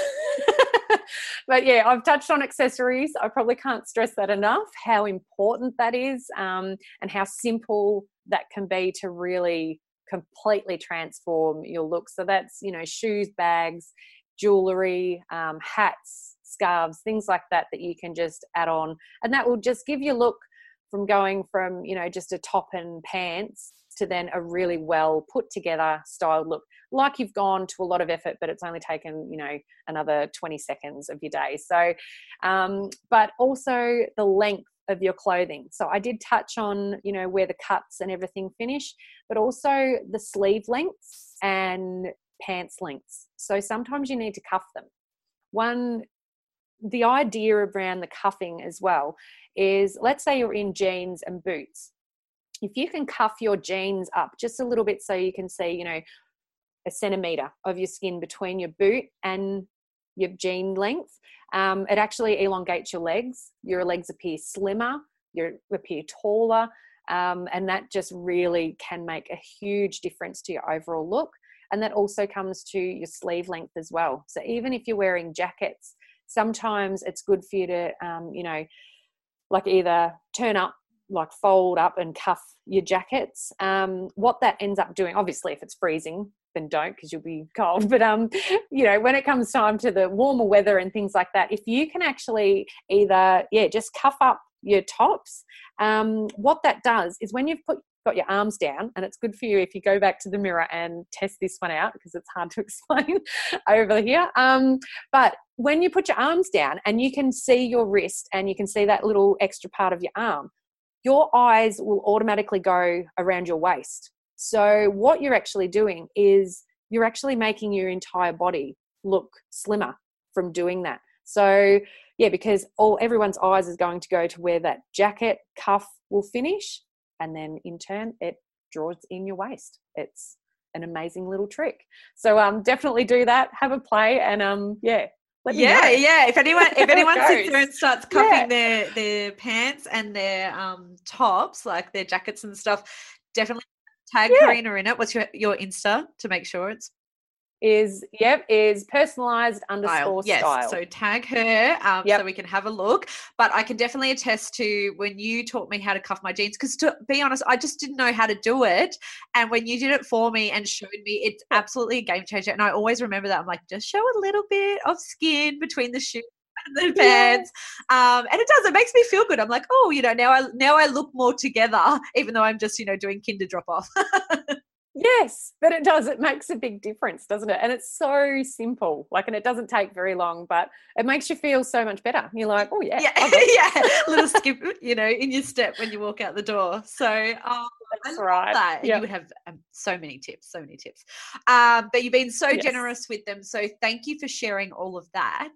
but yeah, I've touched on accessories. I probably can't stress that enough. How important that is, um, and how simple that can be to really completely transform your look. So that's you know shoes, bags, jewelry, um, hats, scarves, things like that that you can just add on, and that will just give you look from going from you know just a top and pants to then a really well put together styled look. Like you've gone to a lot of effort but it's only taken you know another 20 seconds of your day. So um, but also the length of your clothing. So i did touch on you know where the cuts and everything finish but also the sleeve lengths and pants lengths. So sometimes you need to cuff them. One, the idea around the cuffing as well is let's say you're in jeans and boots. If you can cuff your jeans up just a little bit so you can see, you know, a centimeter of your skin between your boot and your jean length, um, it actually elongates your legs. Your legs appear slimmer, you appear taller, um, and that just really can make a huge difference to your overall look and that also comes to your sleeve length as well so even if you're wearing jackets sometimes it's good for you to um, you know like either turn up like fold up and cuff your jackets. Um, what that ends up doing, obviously, if it's freezing, then don't because you'll be cold. But um, you know, when it comes time to the warmer weather and things like that, if you can actually either yeah, just cuff up your tops. Um, what that does is when you've put got your arms down, and it's good for you if you go back to the mirror and test this one out because it's hard to explain over here. Um, but when you put your arms down and you can see your wrist and you can see that little extra part of your arm, your eyes will automatically go around your waist. So, what you're actually doing is you're actually making your entire body look slimmer from doing that. So, yeah, because all everyone's eyes is going to go to where that jacket cuff will finish, and then in turn it draws in your waist. It's an amazing little trick. So um, definitely do that. Have a play, and um, yeah, yeah, yeah. If anyone if anyone sits there and starts cuffing yeah. their their pants and their um tops, like their jackets and stuff, definitely tag yeah. Karina in it. What's your your Insta to make sure it's is yep is personalized underscore yes. style. So tag her um, yep. so we can have a look. But I can definitely attest to when you taught me how to cuff my jeans because to be honest, I just didn't know how to do it. And when you did it for me and showed me, it's absolutely a game changer. And I always remember that I'm like, just show a little bit of skin between the shoes the pants um and it does it makes me feel good i'm like oh you know now i now i look more together even though i'm just you know doing kinder drop off Yes, but it does. It makes a big difference, doesn't it? And it's so simple. Like, and it doesn't take very long, but it makes you feel so much better. You're like, oh yeah, yeah, yeah. little skip, you know, in your step when you walk out the door. So, um, that's right. That. Yep. You have um, so many tips, so many tips. Um, but you've been so yes. generous with them. So, thank you for sharing all of that.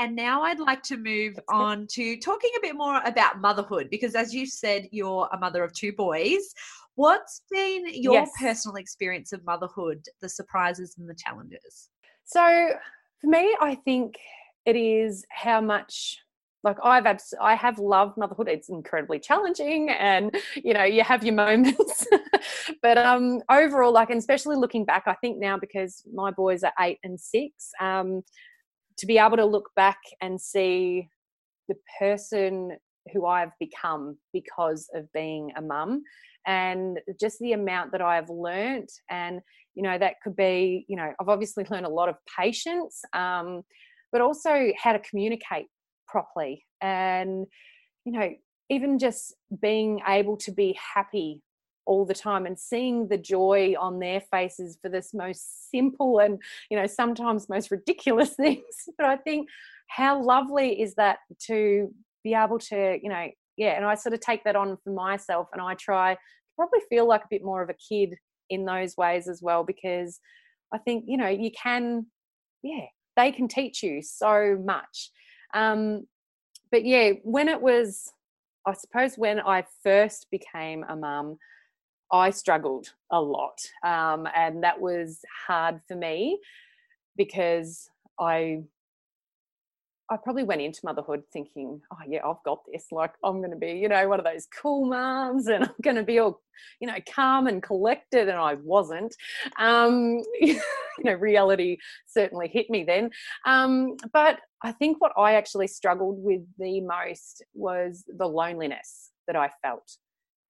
And now I'd like to move on to talking a bit more about motherhood because, as you said, you're a mother of two boys. What's been your yes. personal experience of motherhood, the surprises and the challenges? So, for me, I think it is how much like I've abs- I have loved motherhood. It's incredibly challenging, and you know you have your moments. but um, overall, like, and especially looking back, I think now because my boys are eight and six, um, to be able to look back and see the person who I've become because of being a mum and just the amount that I've learnt. And, you know, that could be, you know, I've obviously learned a lot of patience, um, but also how to communicate properly. And, you know, even just being able to be happy all the time and seeing the joy on their faces for this most simple and you know sometimes most ridiculous things but i think how lovely is that to be able to you know yeah, and I sort of take that on for myself and I try probably feel like a bit more of a kid in those ways as well because I think, you know, you can, yeah, they can teach you so much. Um, but yeah, when it was, I suppose when I first became a mum, I struggled a lot. Um, and that was hard for me because I I probably went into motherhood thinking, oh yeah, I've got this. Like I'm going to be, you know, one of those cool moms, and I'm going to be all, you know, calm and collected. And I wasn't. Um, you know, reality certainly hit me then. Um, but I think what I actually struggled with the most was the loneliness that I felt,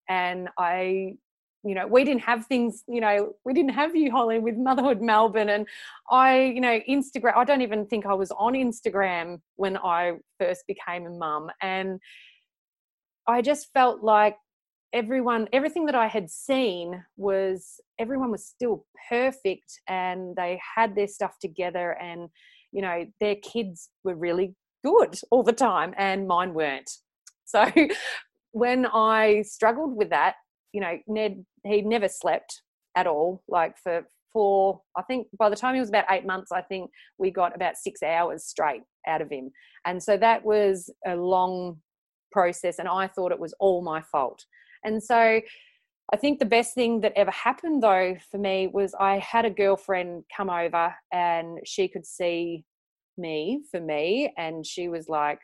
and I you know, we didn't have things, you know, we didn't have you, Holly, with Motherhood Melbourne. And I, you know, Instagram, I don't even think I was on Instagram when I first became a mum. And I just felt like everyone, everything that I had seen was everyone was still perfect and they had their stuff together and, you know, their kids were really good all the time and mine weren't. So when I struggled with that, you know, Ned, he never slept at all, like for four, I think by the time he was about eight months, I think we got about six hours straight out of him. And so that was a long process, and I thought it was all my fault. And so I think the best thing that ever happened though for me was I had a girlfriend come over and she could see me for me, and she was like,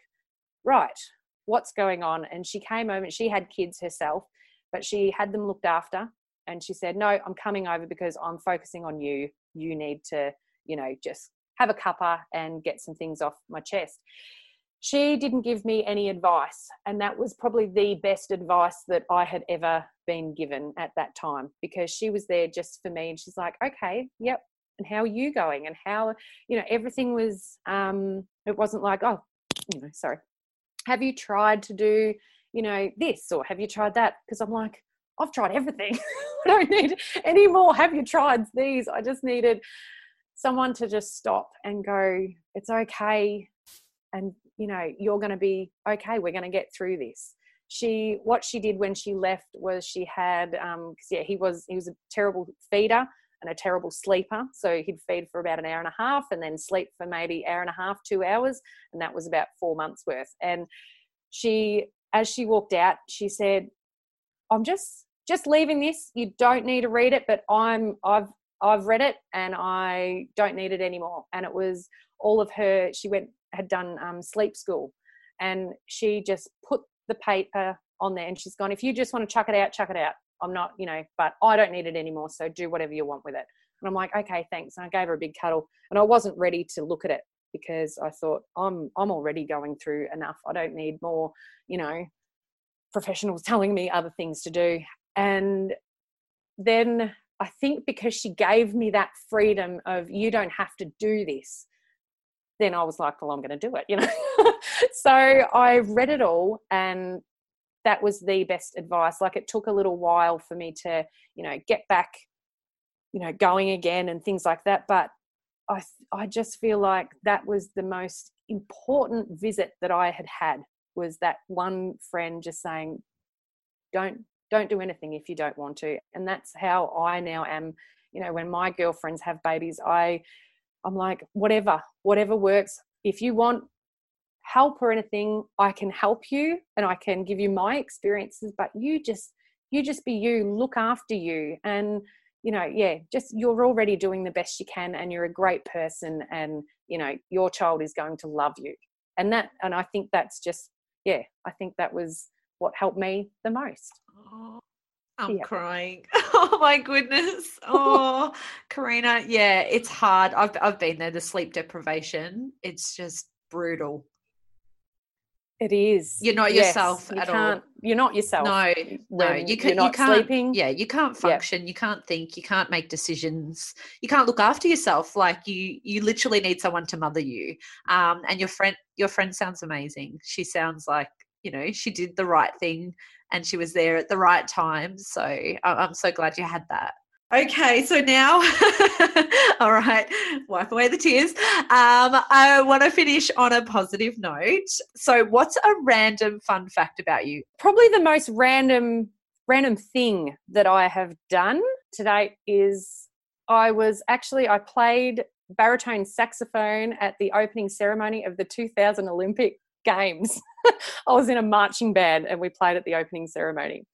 Right, what's going on? And she came over and she had kids herself but she had them looked after and she said no i'm coming over because i'm focusing on you you need to you know just have a cuppa and get some things off my chest she didn't give me any advice. And that was probably the best advice that I had ever been given at that time because she was there just for me. And she's like, okay, yep. And how are you going? And how, you know, everything was, um, it wasn't like, oh, you know, sorry. Have you tried to do, you know, this or have you tried that? Because I'm like, I've tried everything. I don't need any more. Have you tried these? I just needed someone to just stop and go, it's okay. And you know you're going to be okay we're going to get through this she what she did when she left was she had um cause yeah he was he was a terrible feeder and a terrible sleeper so he'd feed for about an hour and a half and then sleep for maybe hour and a half two hours and that was about four months worth and she as she walked out she said i'm just just leaving this you don't need to read it but i'm i've i've read it and i don't need it anymore and it was all of her she went had done um, sleep school, and she just put the paper on there, and she's gone. If you just want to chuck it out, chuck it out. I'm not, you know, but I don't need it anymore. So do whatever you want with it. And I'm like, okay, thanks. And I gave her a big cuddle, and I wasn't ready to look at it because I thought I'm I'm already going through enough. I don't need more, you know, professionals telling me other things to do. And then I think because she gave me that freedom of you don't have to do this then I was like, well, I'm going to do it, you know. so I read it all, and that was the best advice. Like it took a little while for me to, you know, get back, you know, going again and things like that. But I, I just feel like that was the most important visit that I had had was that one friend just saying, don't don't do anything if you don't want to and that's how i now am you know when my girlfriends have babies i I'm like, whatever, whatever works. If you want help or anything, I can help you and I can give you my experiences, but you just, you just be you, look after you. And, you know, yeah, just you're already doing the best you can and you're a great person and, you know, your child is going to love you. And that, and I think that's just, yeah, I think that was what helped me the most. Oh, I'm yeah. crying. Oh my goodness. Oh, Karina. Yeah, it's hard. I've I've been there. The sleep deprivation. It's just brutal. It is. You're not yes, yourself you at all. You're not yourself. No, no. You can. Not you can't, sleeping. Yeah, you can't function. You can't think. You can't make decisions. You can't look after yourself. Like you, you literally need someone to mother you. Um, and your friend, your friend sounds amazing. She sounds like you know she did the right thing and she was there at the right time. So I'm so glad you had that. Okay, so now, all right, wipe away the tears. Um, I want to finish on a positive note. So, what's a random fun fact about you? Probably the most random, random thing that I have done today is I was actually I played baritone saxophone at the opening ceremony of the 2000 Olympic Games. I was in a marching band and we played at the opening ceremony.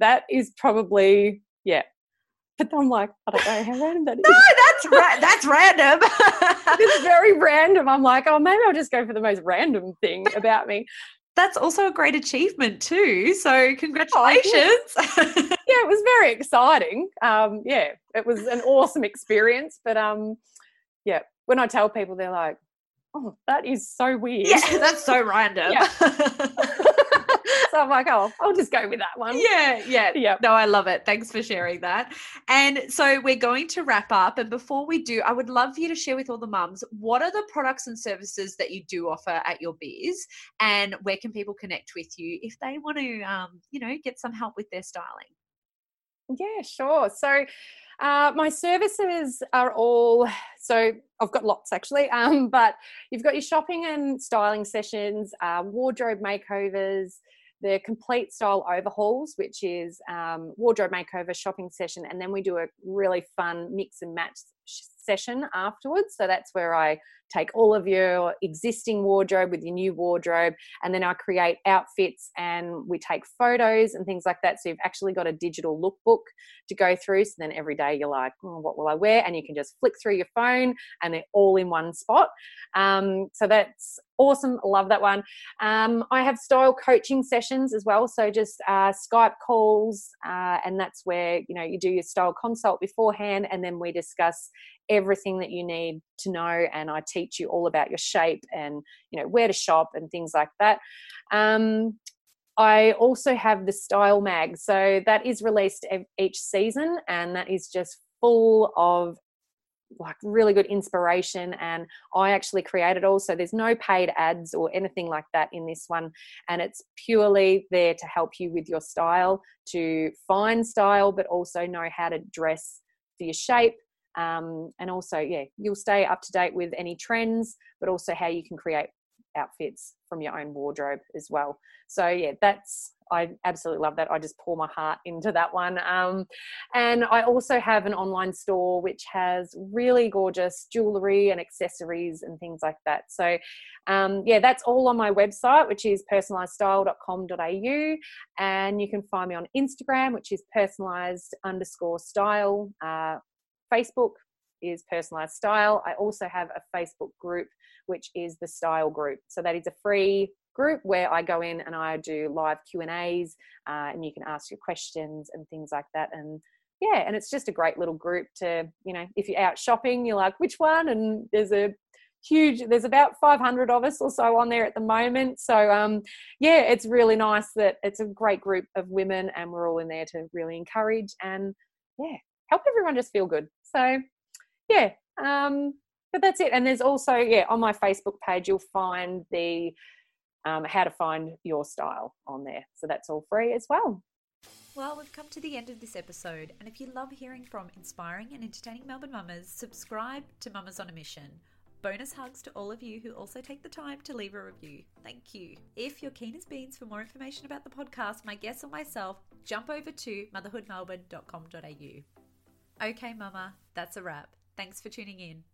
That is probably, yeah. But I'm like, I don't know how random that is. No, that's ra- that's random. it's very random. I'm like, oh, maybe I'll just go for the most random thing about me. That's also a great achievement too. So congratulations. Oh, yeah, it was very exciting. Um, yeah, it was an awesome experience. But um, yeah, when I tell people, they're like, oh, that is so weird. Yeah, that's so random. so I'm like, oh, I'll just go with that one. Yeah, yeah. Yeah. No, I love it. Thanks for sharing that. And so we're going to wrap up. And before we do, I would love for you to share with all the mums what are the products and services that you do offer at your biz and where can people connect with you if they want to, um, you know, get some help with their styling? Yeah, sure. So uh, my services are all so I've got lots actually, um, but you've got your shopping and styling sessions, uh, wardrobe makeovers, the complete style overhauls, which is um, wardrobe makeover, shopping session, and then we do a really fun mix and match session afterwards. So that's where I take all of your existing wardrobe with your new wardrobe, and then I create outfits and we take photos and things like that. So you've actually got a digital lookbook to go through. So then every day you're like, oh, what will I wear? And you can just flick through your phone and they're all in one spot. Um, so that's awesome. Love that one. Um, I have style coaching sessions as well. So just uh, Skype calls, uh, and that's where you know you do your style consult beforehand, and then we discuss everything that you need to know and I teach you all about your shape and you know where to shop and things like that. Um, I also have the Style Mag, so that is released each season, and that is just full of like really good inspiration and i actually created it all so there's no paid ads or anything like that in this one and it's purely there to help you with your style to find style but also know how to dress for your shape um, and also yeah you'll stay up to date with any trends but also how you can create outfits from your own wardrobe as well. So yeah that's i absolutely love that. I just pour my heart into that one. Um, and i also have an online store which has really gorgeous jewelry and accessories and things like that. So um, yeah that's all on my website which is personalizedstyle.com.au and you can find me on instagram which is personalized underscore style uh, Facebook is personalized style. I also have a Facebook group, which is the style group. So that is a free group where I go in and I do live Q and A's, uh, and you can ask your questions and things like that. And yeah, and it's just a great little group to, you know, if you're out shopping, you're like, which one? And there's a huge there's about 500 of us or so on there at the moment so um yeah it's really nice that it's a great group of women and we're all in there to really encourage and yeah help everyone just feel good. So, yeah, um, but that's it. And there's also, yeah, on my Facebook page, you'll find the um, how to find your style on there. So that's all free as well. Well, we've come to the end of this episode, and if you love hearing from inspiring and entertaining Melbourne mamas, subscribe to Mamas on a Mission. Bonus hugs to all of you who also take the time to leave a review. Thank you. If you're keen as beans for more information about the podcast, my guests or myself, jump over to motherhoodmelbourne.com.au. Okay, Mama, that's a wrap. Thanks for tuning in.